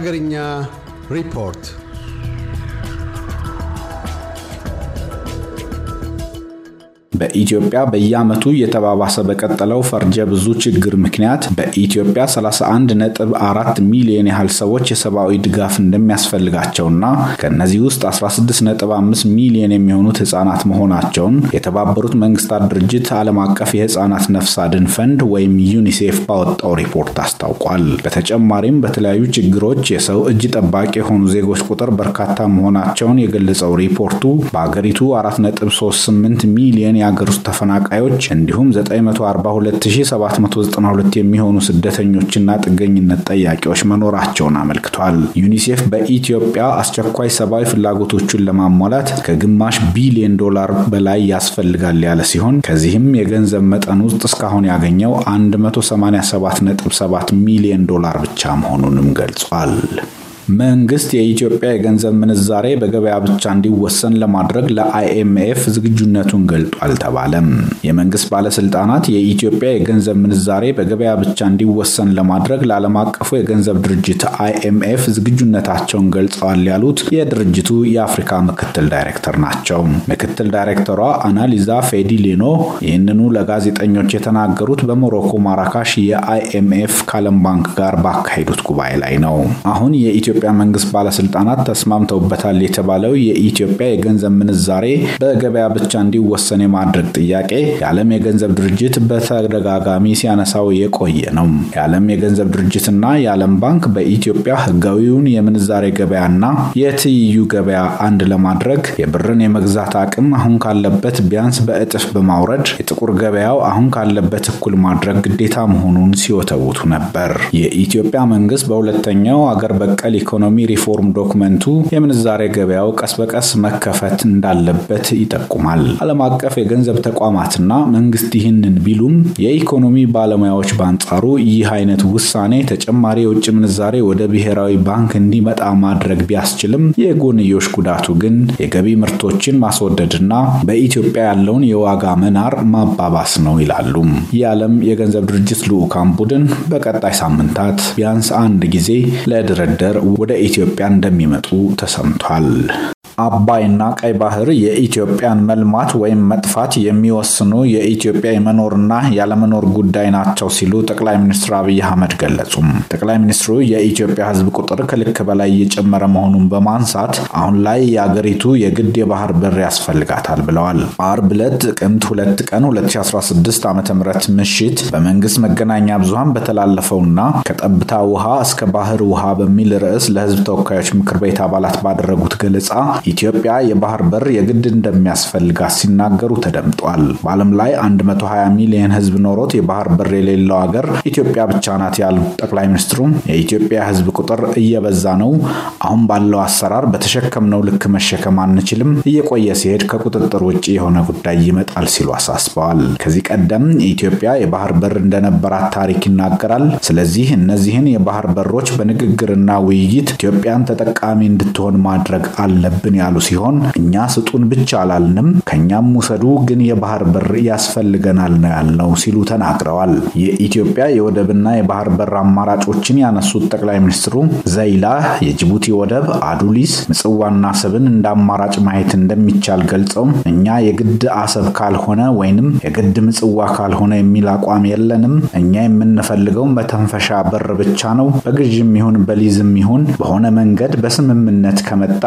Pagarinia Report. በኢትዮጵያ በየዓመቱ እየተባባሰ በቀጠለው ፈርጀ ብዙ ችግር ምክንያት በኢትዮጵያ 31.4 ሚሊዮን ያህል ሰዎች የሰብአዊ ድጋፍ እንደሚያስፈልጋቸውና ከእነዚህ ውስጥ 16.5 ሚሊዮን የሚሆኑት ህጻናት መሆናቸውን የተባበሩት መንግስታት ድርጅት ዓለም አቀፍ የህጻናት ነፍስ አድን ፈንድ ወይም ዩኒሴፍ ባወጣው ሪፖርት አስታውቋል። በተጨማሪም በተለያዩ ችግሮች የሰው እጅ ጠባቂ የሆኑ ዜጎች ቁጥር በርካታ መሆናቸውን የገለጸው ሪፖርቱ በአገሪቱ 4.38 ሚሊዮን የሀገር ውስጥ ተፈናቃዮች እንዲሁም 942792 የሚሆኑ ስደተኞችና ጥገኝነት ጠያቂዎች መኖራቸውን አመልክቷል። ዩኒሴፍ በኢትዮጵያ አስቸኳይ ሰብአዊ ፍላጎቶቹን ለማሟላት ከግማሽ ቢሊዮን ዶላር በላይ ያስፈልጋል ያለ ሲሆን ከዚህም የገንዘብ መጠን ውስጥ እስካሁን ያገኘው 187.7 ሚሊዮን ዶላር ብቻ መሆኑንም ገልጿል። መንግስት የኢትዮጵያ የገንዘብ ምንዛሬ በገበያ ብቻ እንዲወሰን ለማድረግ ለአይኤምኤፍ ዝግጁነቱን ገልጧል ተባለም። የመንግስት ባለስልጣናት የኢትዮጵያ የገንዘብ ምንዛሬ በገበያ ብቻ እንዲወሰን ለማድረግ ለዓለም አቀፉ የገንዘብ ድርጅት አይኤምኤፍ ዝግጁነታቸውን ገልጸዋል ያሉት የድርጅቱ የአፍሪካ ምክትል ዳይሬክተር ናቸው። ምክትል ዳይሬክተሯ አናሊዛ ፌዲሊኖ ይህንኑ ለጋዜጠኞች የተናገሩት በሞሮኮ ማራካሽ የአይኤምኤፍ ከዓለም ባንክ ጋር ባካሄዱት ጉባኤ ላይ ነው። አሁን የኢትዮጵያ መንግስት ባለስልጣናት ተስማምተውበታል የተባለው የኢትዮጵያ የገንዘብ ምንዛሬ በገበያ ብቻ እንዲወሰን የማድረግ ጥያቄ የዓለም የገንዘብ ድርጅት በተደጋጋሚ ሲያነሳው የቆየ ነው። የዓለም የገንዘብ ድርጅትና የዓለም ባንክ በኢትዮጵያ ህጋዊውን የምንዛሬ ገበያና የትይዩ ገበያ አንድ ለማድረግ የብርን የመግዛት አቅም አሁን ካለበት ቢያንስ በእጥፍ በማውረድ የጥቁር ገበያው አሁን ካለበት እኩል ማድረግ ግዴታ መሆኑን ሲወተውቱ ነበር። የኢትዮጵያ መንግስት በሁለተኛው አገር በቀል ኢኮኖሚ ሪፎርም ዶክመንቱ የምንዛሬ ገበያው ቀስ በቀስ መከፈት እንዳለበት ይጠቁማል። ዓለም አቀፍ የገንዘብ ተቋማትና መንግስት ይህንን ቢሉም የኢኮኖሚ ባለሙያዎች በአንጻሩ ይህ አይነት ውሳኔ ተጨማሪ የውጭ ምንዛሬ ወደ ብሔራዊ ባንክ እንዲመጣ ማድረግ ቢያስችልም የጎንዮሽ ጉዳቱ ግን የገቢ ምርቶችን ማስወደድና በኢትዮጵያ ያለውን የዋጋ መናር ማባባስ ነው ይላሉ። የዓለም የገንዘብ ድርጅት ልዑካን ቡድን በቀጣይ ሳምንታት ቢያንስ አንድ ጊዜ ለድርድር ወደ ኢትዮጵያ እንደሚመጡ ተሰምቷል። አባይና ቀይ ባህር የኢትዮጵያን መልማት ወይም መጥፋት የሚወስኑ የኢትዮጵያ የመኖርና ያለመኖር ጉዳይ ናቸው ሲሉ ጠቅላይ ሚኒስትር አብይ አህመድ ገለጹም። ጠቅላይ ሚኒስትሩ የኢትዮጵያ ሕዝብ ቁጥር ከልክ በላይ እየጨመረ መሆኑን በማንሳት አሁን ላይ የአገሪቱ የግድ የባህር በር ያስፈልጋታል ብለዋል። አርብ ዕለት ጥቅምት ሁለት ቀን 2016 ዓ ም ምሽት በመንግስት መገናኛ ብዙሃን በተላለፈውና ከጠብታ ውሃ እስከ ባህር ውሃ በሚል ርዕስ ለሕዝብ ተወካዮች ምክር ቤት አባላት ባደረጉት ገለጻ ኢትዮጵያ የባህር በር የግድ እንደሚያስፈልጋት ሲናገሩ ተደምጧል። በዓለም ላይ 120 ሚሊዮን ህዝብ ኖሮት የባህር በር የሌለው ሀገር ኢትዮጵያ ብቻ ናት ያሉት ጠቅላይ ሚኒስትሩ የኢትዮጵያ ህዝብ ቁጥር እየበዛ ነው። አሁን ባለው አሰራር በተሸከምነው ልክ መሸከም አንችልም። እየቆየ ሲሄድ ከቁጥጥር ውጭ የሆነ ጉዳይ ይመጣል ሲሉ አሳስበዋል። ከዚህ ቀደም ኢትዮጵያ የባህር በር እንደነበራት ታሪክ ይናገራል። ስለዚህ እነዚህን የባህር በሮች በንግግርና ውይይት ኢትዮጵያን ተጠቃሚ እንድትሆን ማድረግ አለብን ያሉ ሲሆን እኛ ስጡን ብቻ አላልንም፣ ከኛም ውሰዱ፣ ግን የባህር በር ያስፈልገናል ነው ያልነው ሲሉ ተናግረዋል። የኢትዮጵያ የወደብና የባህር በር አማራጮችን ያነሱት ጠቅላይ ሚኒስትሩ ዘይላ፣ የጅቡቲ ወደብ፣ አዱሊስ፣ ምጽዋና አሰብን እንደ አማራጭ ማየት እንደሚቻል ገልጸው እኛ የግድ አሰብ ካልሆነ ወይንም የግድ ምጽዋ ካልሆነ የሚል አቋም የለንም። እኛ የምንፈልገው መተንፈሻ በር ብቻ ነው። በግዥም ይሁን በሊዝም ይሁን በሆነ መንገድ በስምምነት ከመጣ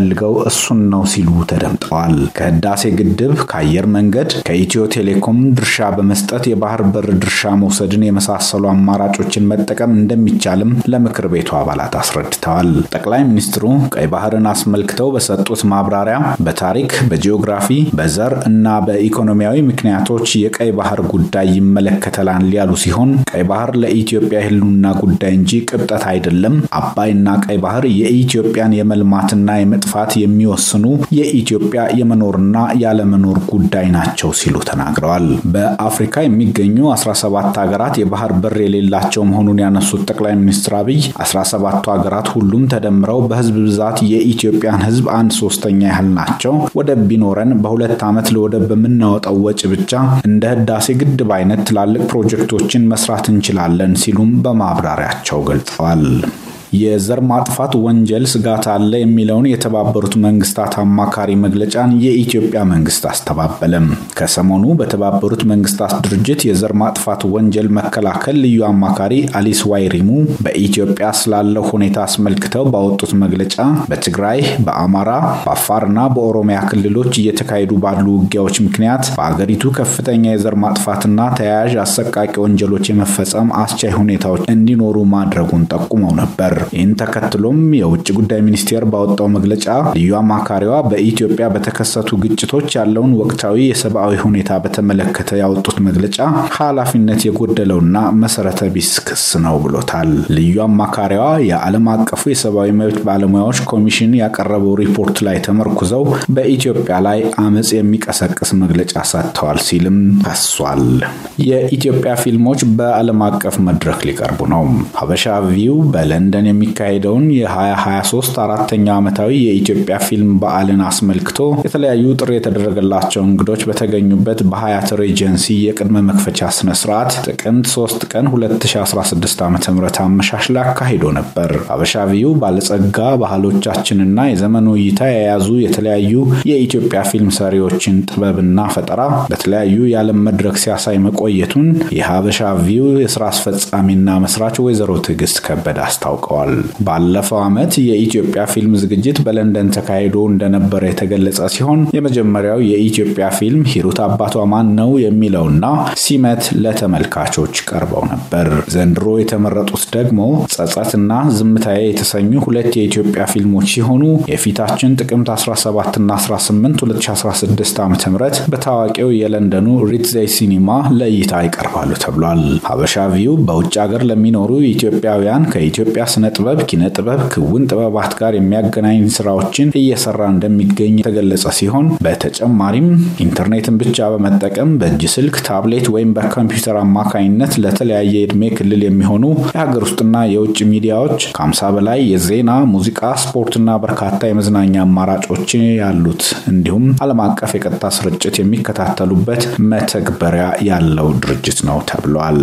የምንፈልገው እሱን ነው ሲሉ ተደምጠዋል። ከህዳሴ ግድብ፣ ከአየር መንገድ፣ ከኢትዮ ቴሌኮም ድርሻ በመስጠት የባህር በር ድርሻ መውሰድን የመሳሰሉ አማራጮችን መጠቀም እንደሚቻልም ለምክር ቤቱ አባላት አስረድተዋል። ጠቅላይ ሚኒስትሩ ቀይ ባህርን አስመልክተው በሰጡት ማብራሪያ በታሪክ፣ በጂኦግራፊ፣ በዘር እና በኢኮኖሚያዊ ምክንያቶች የቀይ ባህር ጉዳይ ይመለከተላል ያሉ ሲሆን ቀይ ባህር ለኢትዮጵያ የህልውና ጉዳይ እንጂ ቅብጠት አይደለም። አባይና ቀይ ባህር የኢትዮጵያን የመልማትና የመጥፋት የሚወስኑ የኢትዮጵያ የመኖርና ያለመኖር ጉዳይ ናቸው ሲሉ ተናግረዋል። በአፍሪካ የሚገኙ 17 ሀገራት የባህር በር የሌላቸው መሆኑን ያነሱት ጠቅላይ ሚኒስትር አብይ 17ቱ ሀገራት ሁሉም ተደምረው በህዝብ ብዛት የኢትዮጵያን ህዝብ አንድ ሶስተኛ ያህል ናቸው። ወደብ ቢኖረን በሁለት ዓመት ለወደብ በምናወጣው ወጪ ብቻ እንደ ህዳሴ ግድብ አይነት ትላልቅ ፕሮጀክቶችን መስራት እንችላለን ሲሉም በማብራሪያቸው ገልጸዋል። የዘር ማጥፋት ወንጀል ስጋት አለ የሚለውን የተባበሩት መንግስታት አማካሪ መግለጫን የኢትዮጵያ መንግስት አስተባበለም። ከሰሞኑ በተባበሩት መንግስታት ድርጅት የዘር ማጥፋት ወንጀል መከላከል ልዩ አማካሪ አሊስ ዋይሪሙ በኢትዮጵያ ስላለው ሁኔታ አስመልክተው ባወጡት መግለጫ በትግራይ፣ በአማራ፣ በአፋርና በኦሮሚያ ክልሎች እየተካሄዱ ባሉ ውጊያዎች ምክንያት በአገሪቱ ከፍተኛ የዘር ማጥፋትና ተያያዥ አሰቃቂ ወንጀሎች የመፈጸም አስቻይ ሁኔታዎች እንዲኖሩ ማድረጉን ጠቁመው ነበር። ይህን ተከትሎም የውጭ ጉዳይ ሚኒስቴር ባወጣው መግለጫ ልዩ አማካሪዋ በኢትዮጵያ በተከሰቱ ግጭቶች ያለውን ወቅታዊ የሰብአዊ ሁኔታ በተመለከተ ያወጡት መግለጫ ኃላፊነት የጎደለውና መሰረተ ቢስ ክስ ነው ብሎታል። ልዩ አማካሪዋ የዓለም አቀፉ የሰብአዊ መብት ባለሙያዎች ኮሚሽን ያቀረበው ሪፖርት ላይ ተመርኩዘው በኢትዮጵያ ላይ አመፅ የሚቀሰቅስ መግለጫ ሰጥተዋል ሲልም ከሷል። የኢትዮጵያ ፊልሞች በዓለም አቀፍ መድረክ ሊቀርቡ ነው። ሀበሻ ቪው በለንደን የሚካሄደውን የ2023 አራተኛ ዓመታዊ የኢትዮጵያ ፊልም በዓልን አስመልክቶ የተለያዩ ጥሪ የተደረገላቸው እንግዶች በተገኙበት በሀያት ሬጀንሲ የቅድመ መክፈቻ ስነ ስርዓት ጥቅምት 3 ቀን 2016 ዓ ም አመሻሽ ላይ አካሂዶ ነበር። ሀበሻ ቪው ባለጸጋ ባህሎቻችንና የዘመኑ እይታ የያዙ የተለያዩ የኢትዮጵያ ፊልም ሰሪዎችን ጥበብና ፈጠራ በተለያዩ የዓለም መድረክ ሲያሳይ መቆየቱን የሀበሻ ቪው የስራ አስፈጻሚና መስራች ወይዘሮ ትዕግስት ከበደ አስታውቀዋል። ባለፈው ዓመት የኢትዮጵያ ፊልም ዝግጅት በለንደን ተካሂዶ እንደነበረ የተገለጸ ሲሆን የመጀመሪያው የኢትዮጵያ ፊልም ሂሩት አባቷ ማን ነው የሚለውና ሲመት ለተመልካቾች ቀርበው ነበር። ዘንድሮ የተመረጡት ደግሞ ጸጸትና ዝምታዬ የተሰኙ ሁለት የኢትዮጵያ ፊልሞች ሲሆኑ የፊታችን ጥቅምት 17ና 18 2016 ዓ ም በታዋቂው የለንደኑ ሪትዘይ ሲኒማ ለእይታ ይቀርባሉ ተብሏል። ሀበሻ ቪው በውጭ ሀገር ለሚኖሩ ኢትዮጵያውያን ከኢትዮጵያ ስነ ጥበብ፣ ኪነ ጥበብ፣ ክውን ጥበባት ጋር የሚያገናኝ ስራዎችን እየሰራ እንደሚገኝ የተገለጸ ሲሆን በተጨማሪም ኢንተርኔትን ብቻ በመጠቀም በእጅ ስልክ፣ ታብሌት ወይም በኮምፒውተር አማካኝነት ለተለያየ የዕድሜ ክልል የሚሆኑ የሀገር ውስጥና የውጭ ሚዲያዎች ከ50 በላይ የዜና፣ ሙዚቃ፣ ስፖርትና በርካታ የመዝናኛ አማራጮች ያሉት እንዲሁም ዓለም አቀፍ የቀጥታ ስርጭት የሚከታተሉበት መተግበሪያ ያለው ድርጅት ነው ተብሏል።